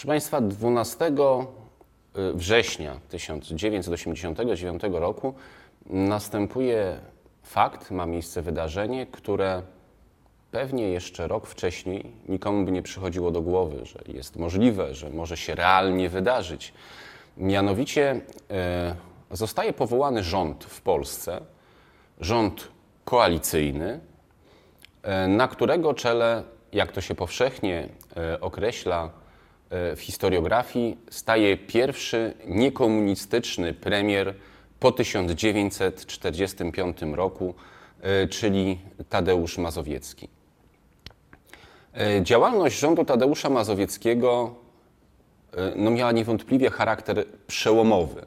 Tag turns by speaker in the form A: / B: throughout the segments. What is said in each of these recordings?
A: Proszę Państwa, 12 września 1989 roku następuje fakt, ma miejsce wydarzenie, które pewnie jeszcze rok wcześniej nikomu by nie przychodziło do głowy, że jest możliwe, że może się realnie wydarzyć. Mianowicie e, zostaje powołany rząd w Polsce, rząd koalicyjny, e, na którego czele, jak to się powszechnie określa w historiografii, staje pierwszy niekomunistyczny premier po 1945 roku, czyli Tadeusz Mazowiecki. Działalność rządu Tadeusza Mazowieckiego no, miała niewątpliwie charakter przełomowy.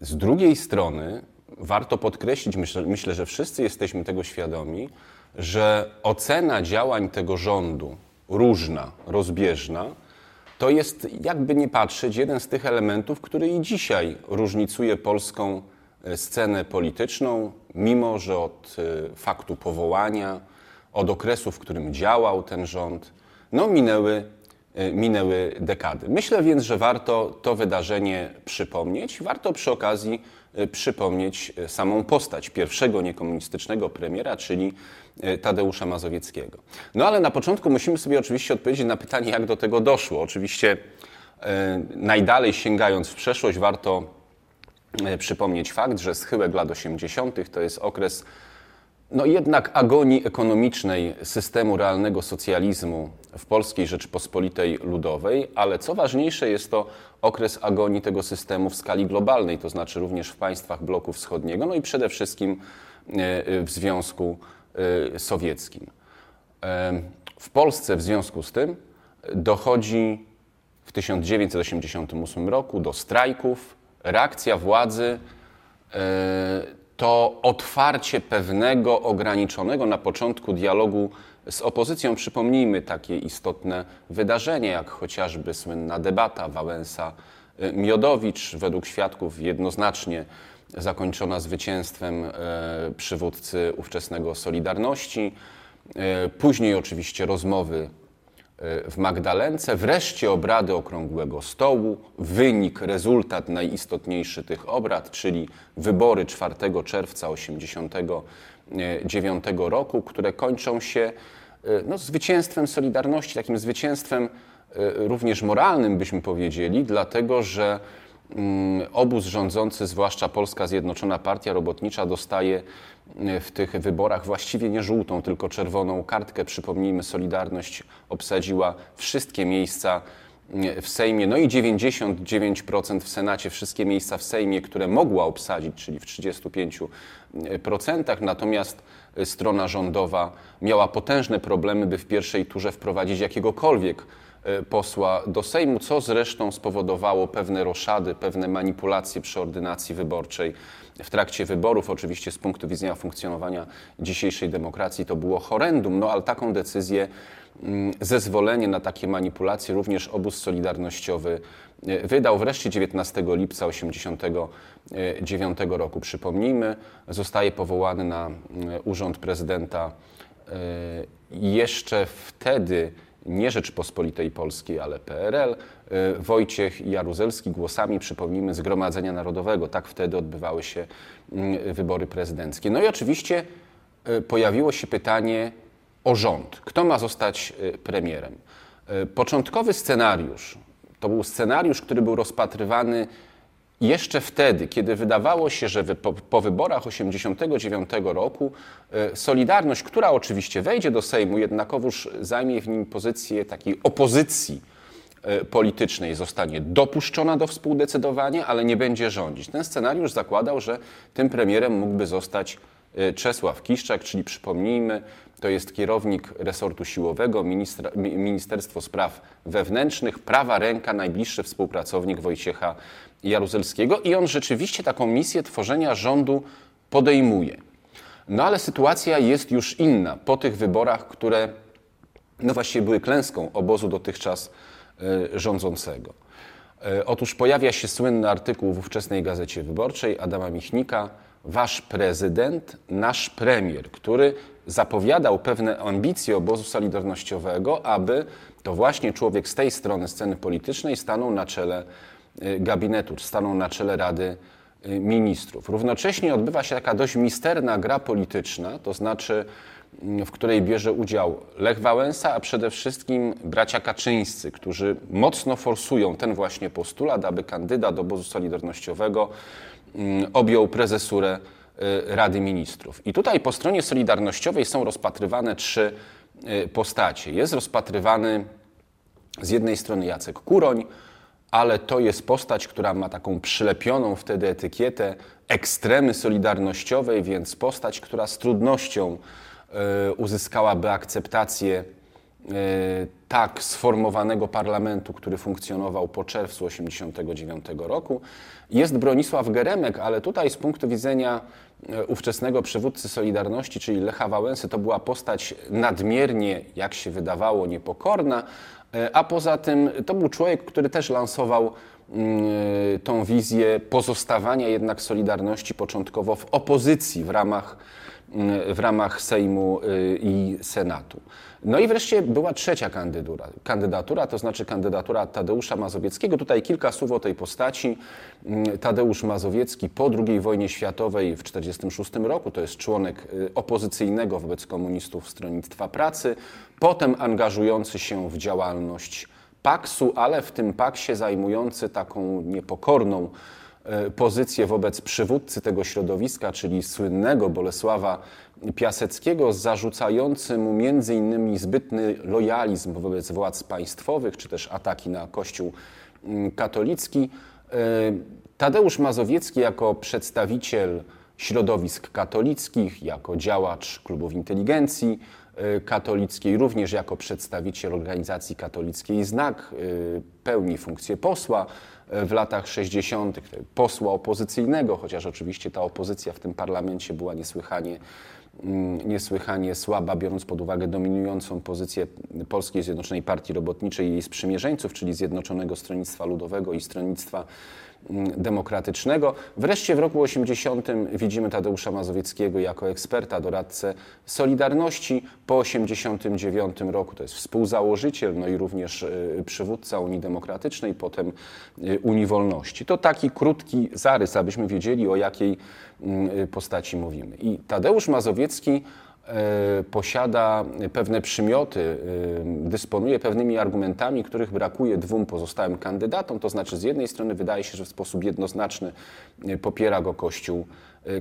A: Z drugiej strony warto podkreślić, myślę, myślę, że wszyscy jesteśmy tego świadomi, że ocena działań tego rządu, różna, rozbieżna, to jest, jakby nie patrzeć, jeden z tych elementów, który i dzisiaj różnicuje polską e, scenę polityczną, mimo że od e, faktu powołania, od okresu, w którym działał ten rząd, no minęły E, minęły dekady. Myślę więc, że warto to wydarzenie przypomnieć. Warto przy okazji przypomnieć e, samą postać pierwszego niekomunistycznego premiera, czyli Tadeusza Mazowieckiego. No ale na początku musimy sobie oczywiście odpowiedzieć na pytanie, jak do tego doszło. Oczywiście najdalej sięgając w przeszłość, warto przypomnieć fakt, że schyłek lat 80. to jest okres no jednak agonii ekonomicznej systemu realnego socjalizmu w Polskiej Rzeczypospolitej Ludowej, ale co ważniejsze jest to okres agonii tego systemu w skali globalnej, to znaczy również w państwach bloku wschodniego, no i przede wszystkim e, w Związku e, Sowieckim. E, w Polsce w związku z tym dochodzi w 1988 roku do strajków. Reakcja władzy to otwarcie pewnego ograniczonego na początku dialogu z opozycją. Przypomnijmy takie istotne wydarzenie, jak chociażby słynna debata Wałęsa-Miodowicz, według świadków jednoznacznie zakończona zwycięstwem e, przywódcy ówczesnego Solidarności. E, później oczywiście rozmowy w Magdalence, wreszcie obrady okrągłego stołu, wynik, rezultat najistotniejszy tych obrad, czyli wybory 4 czerwca 1989 roku, które kończą się e, no, zwycięstwem Solidarności, takim zwycięstwem e, również moralnym, byśmy powiedzieli, dlatego że Mm, obóz rządzący, zwłaszcza Polska Zjednoczona Partia Robotnicza, dostaje mm, w tych wyborach właściwie nie żółtą, tylko czerwoną kartkę. Przypomnijmy, Solidarność obsadziła wszystkie miejsca w Sejmie, no i 99% w Senacie, wszystkie miejsca w Sejmie, które mogła obsadzić, czyli w 35%. Natomiast strona rządowa miała potężne problemy, by w pierwszej turze wprowadzić jakiegokolwiek E, posła do Sejmu, co zresztą spowodowało pewne roszady, pewne manipulacje przy ordynacji wyborczej w trakcie wyborów. Oczywiście z punktu widzenia funkcjonowania dzisiejszej demokracji to było horrendum, no ale taką decyzję, zezwolenie na takie manipulacje również obóz solidarnościowy e, wydał. Wreszcie 19 lipca 1989 roku, przypomnijmy, zostaje powołany na mm, urząd prezydenta e, jeszcze wtedy nie Rzeczpospolitej Polskiej, ale PRL, y, Wojciech Jaruzelski głosami, przypomnijmy, Zgromadzenia Narodowego. Tak wtedy odbywały się mm, wybory prezydenckie. No i oczywiście pojawiło się pytanie o rząd. Kto ma zostać y, premierem? Początkowy scenariusz to był scenariusz, który był rozpatrywany jeszcze wtedy, kiedy wydawało się, że po, wyborach 1989 roku e, Solidarność, która oczywiście wejdzie do Sejmu, jednakowoż zajmie w nim pozycję takiej opozycji politycznej, zostanie dopuszczona do współdecydowania, ale nie będzie rządzić. Ten scenariusz zakładał, że tym premierem mógłby zostać Czesław Kiszczak, czyli przypomnijmy, to jest kierownik resortu siłowego, ministra, Ministerstwo Spraw Wewnętrznych, prawa ręka, najbliższy współpracownik Wojciecha Jaruzelskiego i on rzeczywiście taką misję tworzenia rządu podejmuje. No ale sytuacja jest już inna po tych wyborach, które no właściwie były klęską obozu dotychczas y, rządzącego. Y, otóż pojawia się słynny artykuł w ówczesnej Gazecie Wyborczej Adama Michnika, wasz prezydent, nasz premier, który zapowiadał pewne ambicje obozu solidarnościowego, aby to właśnie człowiek z tej strony sceny politycznej stanął na czele y, gabinetu, stanął na czele Rady y, Ministrów. Równocześnie odbywa się taka dość misterna gra polityczna, to znaczy mm, w której bierze udział Lech Wałęsa, a przede wszystkim bracia Kaczyńscy, którzy mocno forsują ten właśnie postulat, aby kandydat obozu solidarnościowego objął prezesurę y, Rady Ministrów. I tutaj po stronie solidarnościowej są rozpatrywane trzy postacie. Jest rozpatrywany z jednej strony Jacek Kuroń, ale to jest postać, która ma taką przylepioną wtedy etykietę ekstremy solidarnościowej, więc postać, która z trudnością y, uzyskałaby akceptację y, tak sformowanego parlamentu, który funkcjonował po czerwcu 1989 roku. Jest Bronisław Geremek, ale tutaj z punktu widzenia e, ówczesnego przywódcy Solidarności, czyli Lecha Wałęsy, to była postać nadmiernie, jak się wydawało, niepokorna, E, a poza tym to był człowiek, który też lansował mm, e, tą wizję pozostawania jednak Solidarności początkowo w opozycji w ramach, w ramach Sejmu e, i Senatu. No i wreszcie była trzecia kandydatura, kandydatura, to znaczy kandydatura Tadeusza Mazowieckiego. Tutaj kilka słów o tej postaci. Mm, Tadeusz Mazowiecki po II wojnie światowej w 1946 roku to jest członek opozycyjnego wobec komunistów Stronnictwa Pracy potem angażujący się w działalność Paksu, ale w tym Paksie zajmujący taką niepokorną pozycję wobec przywódcy tego środowiska, czyli słynnego Bolesława Piaseckiego, zarzucający mu między innymi zbytny lojalizm wobec władz państwowych, czy też ataki na Kościół mm, katolicki. E, Tadeusz Mazowiecki jako przedstawiciel środowisk katolickich, jako działacz klubów inteligencji, Y, katolickiej, również jako przedstawiciel organizacji katolickiej Znak pełni funkcję posła w latach 60., posła opozycyjnego, chociaż oczywiście ta opozycja w tym parlamencie była niesłychanie, mm, niesłychanie słaba, biorąc pod uwagę dominującą pozycję Polskiej Zjednoczonej Partii Robotniczej i jej sprzymierzeńców, czyli Zjednoczonego Stronnictwa Ludowego i Stronnictwa demokratycznego. Wreszcie w roku 80 widzimy Tadeusza Mazowieckiego jako eksperta, doradcę Solidarności. Po 89 roku to jest współzałożyciel, no i również y, przywódca Unii Demokratycznej, potem y, Unii Wolności. To taki krótki zarys, abyśmy wiedzieli o jakiej mm, y, postaci mówimy. I Tadeusz Mazowiecki posiada pewne przymioty, e, dysponuje pewnymi argumentami, których brakuje dwóm pozostałym kandydatom. To znaczy, z jednej strony wydaje się, że w sposób jednoznaczny e, popiera go Kościół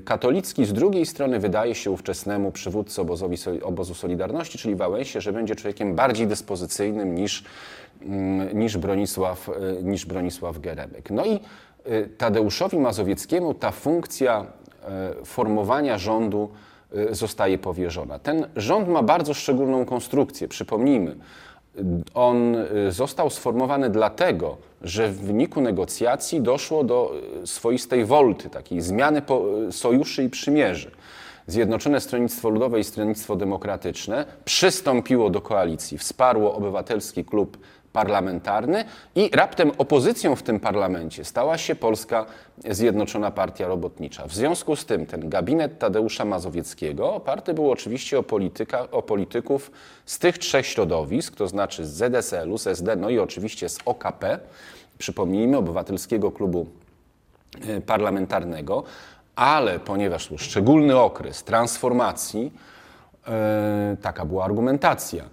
A: katolicki, z drugiej strony wydaje się ówczesnemu przywódcy obozu Solidarności, czyli Wałęsie, że będzie człowiekiem bardziej dyspozycyjnym niż, mm, niż, Bronisław, niż Bronisław Geremek. No i Tadeuszowi Mazowieckiemu ta funkcja formowania rządu zostaje powierzona. Ten rząd ma bardzo szczególną konstrukcję. Przypomnijmy, on y, został sformowany dlatego, że w wyniku negocjacji doszło do y, swoistej wolty, takiej zmiany sojuszy i przymierzy. Zjednoczone Stronnictwo Ludowe i Stronnictwo Demokratyczne przystąpiło do koalicji, wsparło Obywatelski Klub parlamentarny i raptem opozycją w tym parlamencie stała się Polska Zjednoczona Partia Robotnicza. W związku z tym ten gabinet Tadeusza Mazowieckiego oparty był oczywiście o, polityka, o polityków z tych trzech środowisk, to znaczy z ZSL-u, z SD, no i oczywiście z OKP, przypomnijmy, Obywatelskiego Klubu e, Parlamentarnego, ale ponieważ był szczególny okres transformacji, e, taka była argumentacja,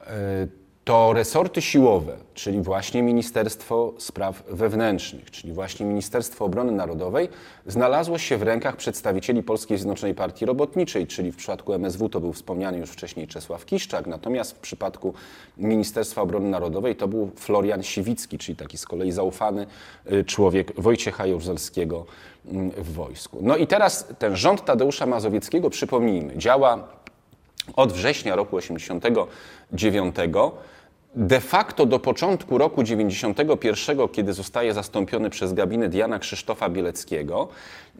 A: e, to resorty siłowe, czyli właśnie Ministerstwo Spraw Wewnętrznych, czyli właśnie Ministerstwo Obrony Narodowej, znalazło się w rękach przedstawicieli Polskiej Zjednoczonej Partii Robotniczej, czyli w przypadku MSW to był wspomniany już wcześniej Czesław Kiszczak, natomiast w przypadku Ministerstwa Obrony Narodowej to był Florian Siwicki, czyli taki z kolei zaufany y, człowiek Wojciecha Jaruzelskiego mm, w wojsku. No i teraz ten rząd Tadeusza Mazowieckiego, przypomnijmy, działa od września roku 1989 de facto do początku roku 91, kiedy zostaje zastąpiony przez gabinet Jana Krzysztofa Bieleckiego.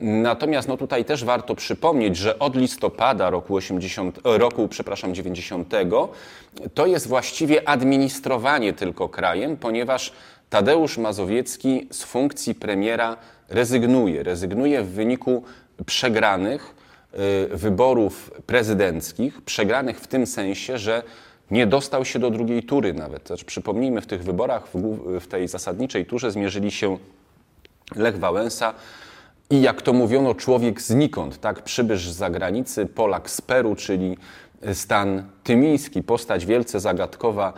A: Natomiast no tutaj też warto przypomnieć, że od listopada roku, 80, roku przepraszam, 90 to jest właściwie administrowanie tylko krajem, ponieważ Tadeusz Mazowiecki z funkcji premiera rezygnuje. Rezygnuje w wyniku przegranych wyborów prezydenckich, przegranych w tym sensie, że nie dostał się do drugiej tury nawet. Znaczy, przypomnijmy, w tych wyborach, w, tej zasadniczej turze zmierzyli się Lech Wałęsa i jak to mówiono, człowiek znikąd, tak? Przybysz z zagranicy, Polak z Peru, czyli stan tymiński, postać wielce zagadkowa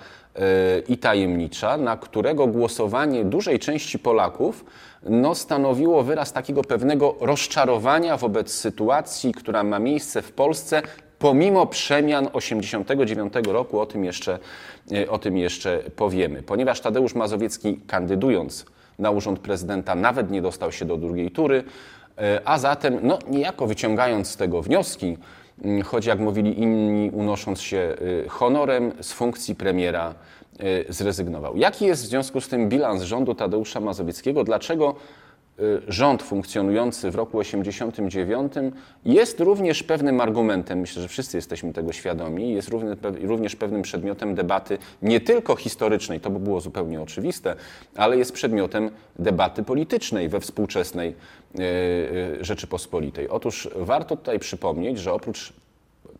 A: i tajemnicza, na którego głosowanie dużej części Polaków no, stanowiło wyraz takiego pewnego rozczarowania wobec sytuacji, która ma miejsce w Polsce pomimo przemian 89 roku, o tym jeszcze, e, o tym jeszcze powiemy. Ponieważ Tadeusz Mazowiecki kandydując na urząd prezydenta nawet nie dostał się do drugiej tury, e, a zatem no, niejako wyciągając z tego wnioski, choć jak mówili inni, unosząc się e, honorem z funkcji premiera zrezygnował. Jaki jest w związku z tym bilans rządu Tadeusza Mazowieckiego? Dlaczego Y, rząd funkcjonujący w roku 89 jest również pewnym argumentem, myślę, że wszyscy jesteśmy tego świadomi, jest również pewnym przedmiotem debaty nie tylko historycznej, to by było zupełnie oczywiste, ale jest przedmiotem debaty politycznej we współczesnej y, y, Rzeczypospolitej. Otóż warto tutaj przypomnieć, że oprócz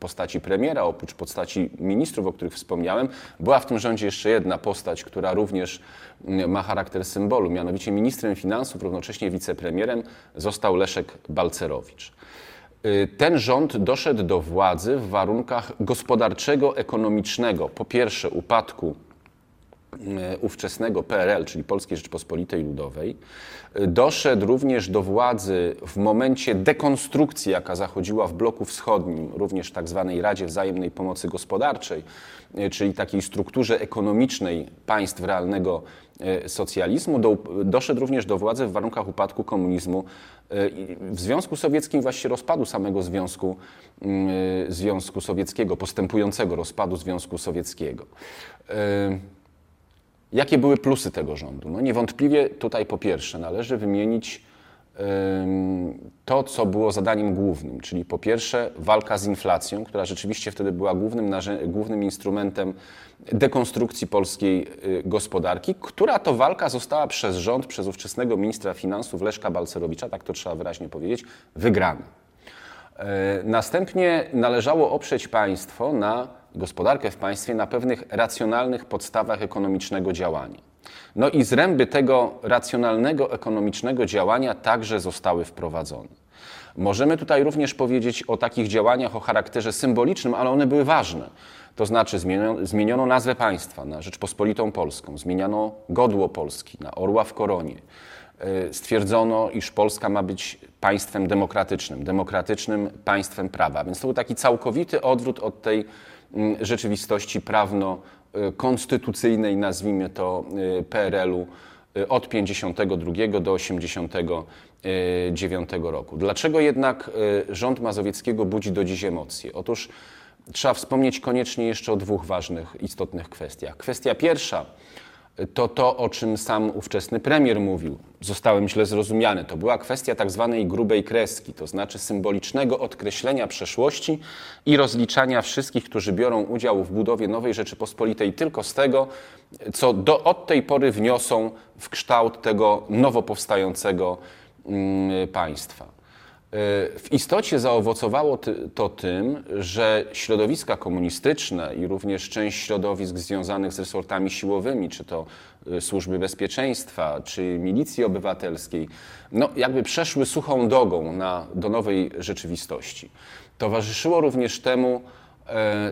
A: postaci premiera, oprócz postaci ministrów, o których wspomniałem, była w tym rządzie jeszcze jedna postać, która również mm, ma charakter symbolu, mianowicie ministrem finansów, równocześnie wicepremierem został Leszek Balcerowicz. Y, ten rząd doszedł do władzy w warunkach gospodarczego, ekonomicznego, po pierwsze upadku ówczesnego PRL, czyli Polskiej Rzeczpospolitej Ludowej, e, doszedł również do władzy w momencie dekonstrukcji, jaka zachodziła w bloku wschodnim, również tak zwanej Radzie Wzajemnej Pomocy Gospodarczej, e, czyli takiej strukturze ekonomicznej państw realnego socjalizmu, do, doszedł również do władzy w warunkach upadku komunizmu w Związku Sowieckim, właściwie rozpadu samego Związku, mm, Związku Sowieckiego, postępującego rozpadu Związku Sowieckiego. Jakie były plusy tego rządu? No niewątpliwie tutaj po pierwsze należy wymienić to, co było zadaniem głównym, czyli po pierwsze walka z inflacją, która rzeczywiście wtedy była głównym, głównym instrumentem dekonstrukcji polskiej y, gospodarki, która to walka została przez rząd, przez ówczesnego ministra finansów Leszka Balcerowicza, tak to trzeba wyraźnie powiedzieć, wygrana. E, następnie należało oprzeć państwo na gospodarkę w państwie na pewnych racjonalnych podstawach ekonomicznego działania. No i zręby tego racjonalnego ekonomicznego działania także zostały wprowadzone. Możemy tutaj również powiedzieć o takich działaniach o charakterze symbolicznym, ale one były ważne. To znaczy zmieniono, nazwę państwa na Rzeczpospolitą Polską, zmieniano godło Polski na orła w koronie. E, stwierdzono, iż Polska ma być państwem demokratycznym, demokratycznym państwem prawa. Więc to był taki całkowity odwrót od tej rzeczywistości prawno-konstytucyjnej, nazwijmy to, e, PRL-u e, od 52 do 89 roku. Dlaczego jednak rząd Mazowieckiego budzi do dziś emocje? Otóż trzeba wspomnieć koniecznie jeszcze o dwóch ważnych, istotnych kwestiach. Kwestia pierwsza to to, o czym sam ówczesny premier mówił. Zostałem źle zrozumiany. To była kwestia tak zwanej grubej kreski, to znaczy symbolicznego odkreślenia przeszłości i rozliczania wszystkich, którzy biorą udział w budowie nowej Rzeczypospolitej tylko z tego, co do, od tej pory wniosą w kształt tego nowo powstającego mm, państwa. W istocie zaowocowało to tym, że środowiska komunistyczne i również część środowisk związanych z resortami siłowymi, czy to y, służby bezpieczeństwa, czy milicji obywatelskiej, no jakby przeszły suchą dogą na, do nowej rzeczywistości. Towarzyszyło również temu E,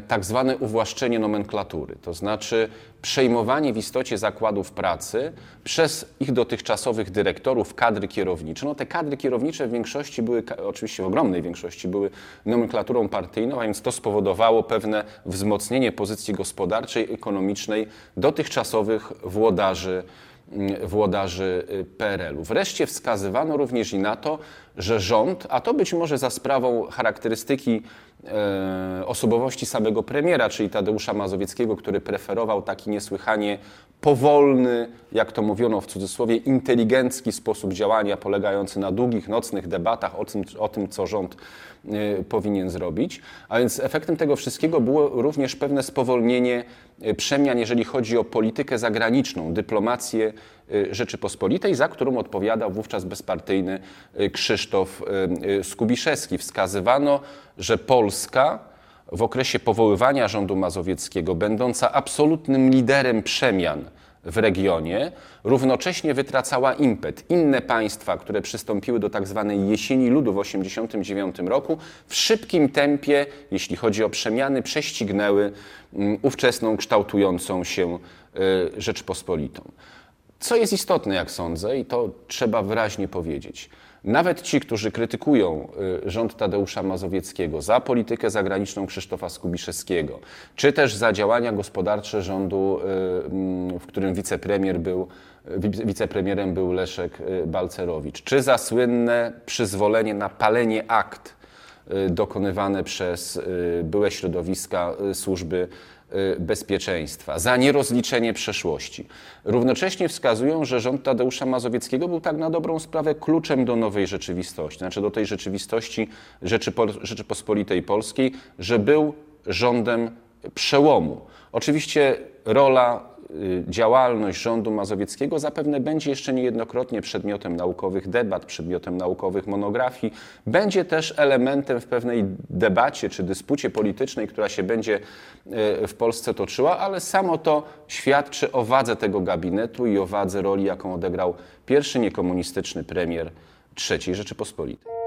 A: tak zwane uwłaszczenie nomenklatury, to znaczy przejmowanie w istocie zakładów pracy przez ich dotychczasowych dyrektorów kadry kierownicze. No te kadry kierownicze w większości były, oczywiście w ogromnej większości były nomenklaturą partyjną, a więc to spowodowało pewne wzmocnienie pozycji gospodarczej, ekonomicznej dotychczasowych włodarzy włodarzy y, PRL-u. Wreszcie wskazywano również i na to, że rząd, a to być może za sprawą charakterystyki e, osobowości samego premiera, czyli Tadeusza Mazowieckiego, który preferował taki niesłychanie powolny, jak to mówiono w cudzysłowie, inteligencki sposób działania, polegający na długich, nocnych debatach o tym, o tym co rząd y, powinien zrobić. A więc efektem tego wszystkiego było również pewne spowolnienie y, przemian, jeżeli chodzi o politykę zagraniczną, dyplomację Rzeczypospolitej, za którą odpowiadał wówczas bezpartyjny Krzysztof Skubiszewski. Wskazywano, że Polska w okresie powoływania rządu mazowieckiego, będąca absolutnym liderem przemian w regionie, równocześnie wytracała impet. Inne państwa, które przystąpiły do tak zwanej jesieni ludu w 1989 roku, w szybkim tempie, jeśli chodzi o przemiany, prześcignęły mm, ówczesną kształtującą się y, Rzeczpospolitą. Co jest istotne, jak sądzę, i to trzeba wyraźnie powiedzieć. Nawet ci, którzy krytykują y, rząd Tadeusza Mazowieckiego za politykę zagraniczną Krzysztofa Skubiszewskiego, czy też za działania gospodarcze rządu, y, mm, w którym wicepremier był, wicepremierem był Leszek y, Balcerowicz, czy za słynne przyzwolenie na palenie akt dokonywane przez byłe środowiska służby Y, bezpieczeństwa, za nierozliczenie przeszłości. Równocześnie wskazują, że rząd Tadeusza Mazowieckiego był tak na dobrą sprawę kluczem do nowej rzeczywistości, znaczy do tej rzeczywistości Rzeczypospolitej Polskiej, że był rządem przełomu. Oczywiście rola Y, działalność rządu mazowieckiego zapewne będzie jeszcze niejednokrotnie przedmiotem naukowych debat, przedmiotem naukowych monografii. Będzie też elementem w pewnej debacie czy dyspucie politycznej, która się będzie y, w Polsce toczyła, ale samo to świadczy o wadze tego gabinetu i o wadze roli, jaką odegrał pierwszy niekomunistyczny premier III Rzeczypospolitej.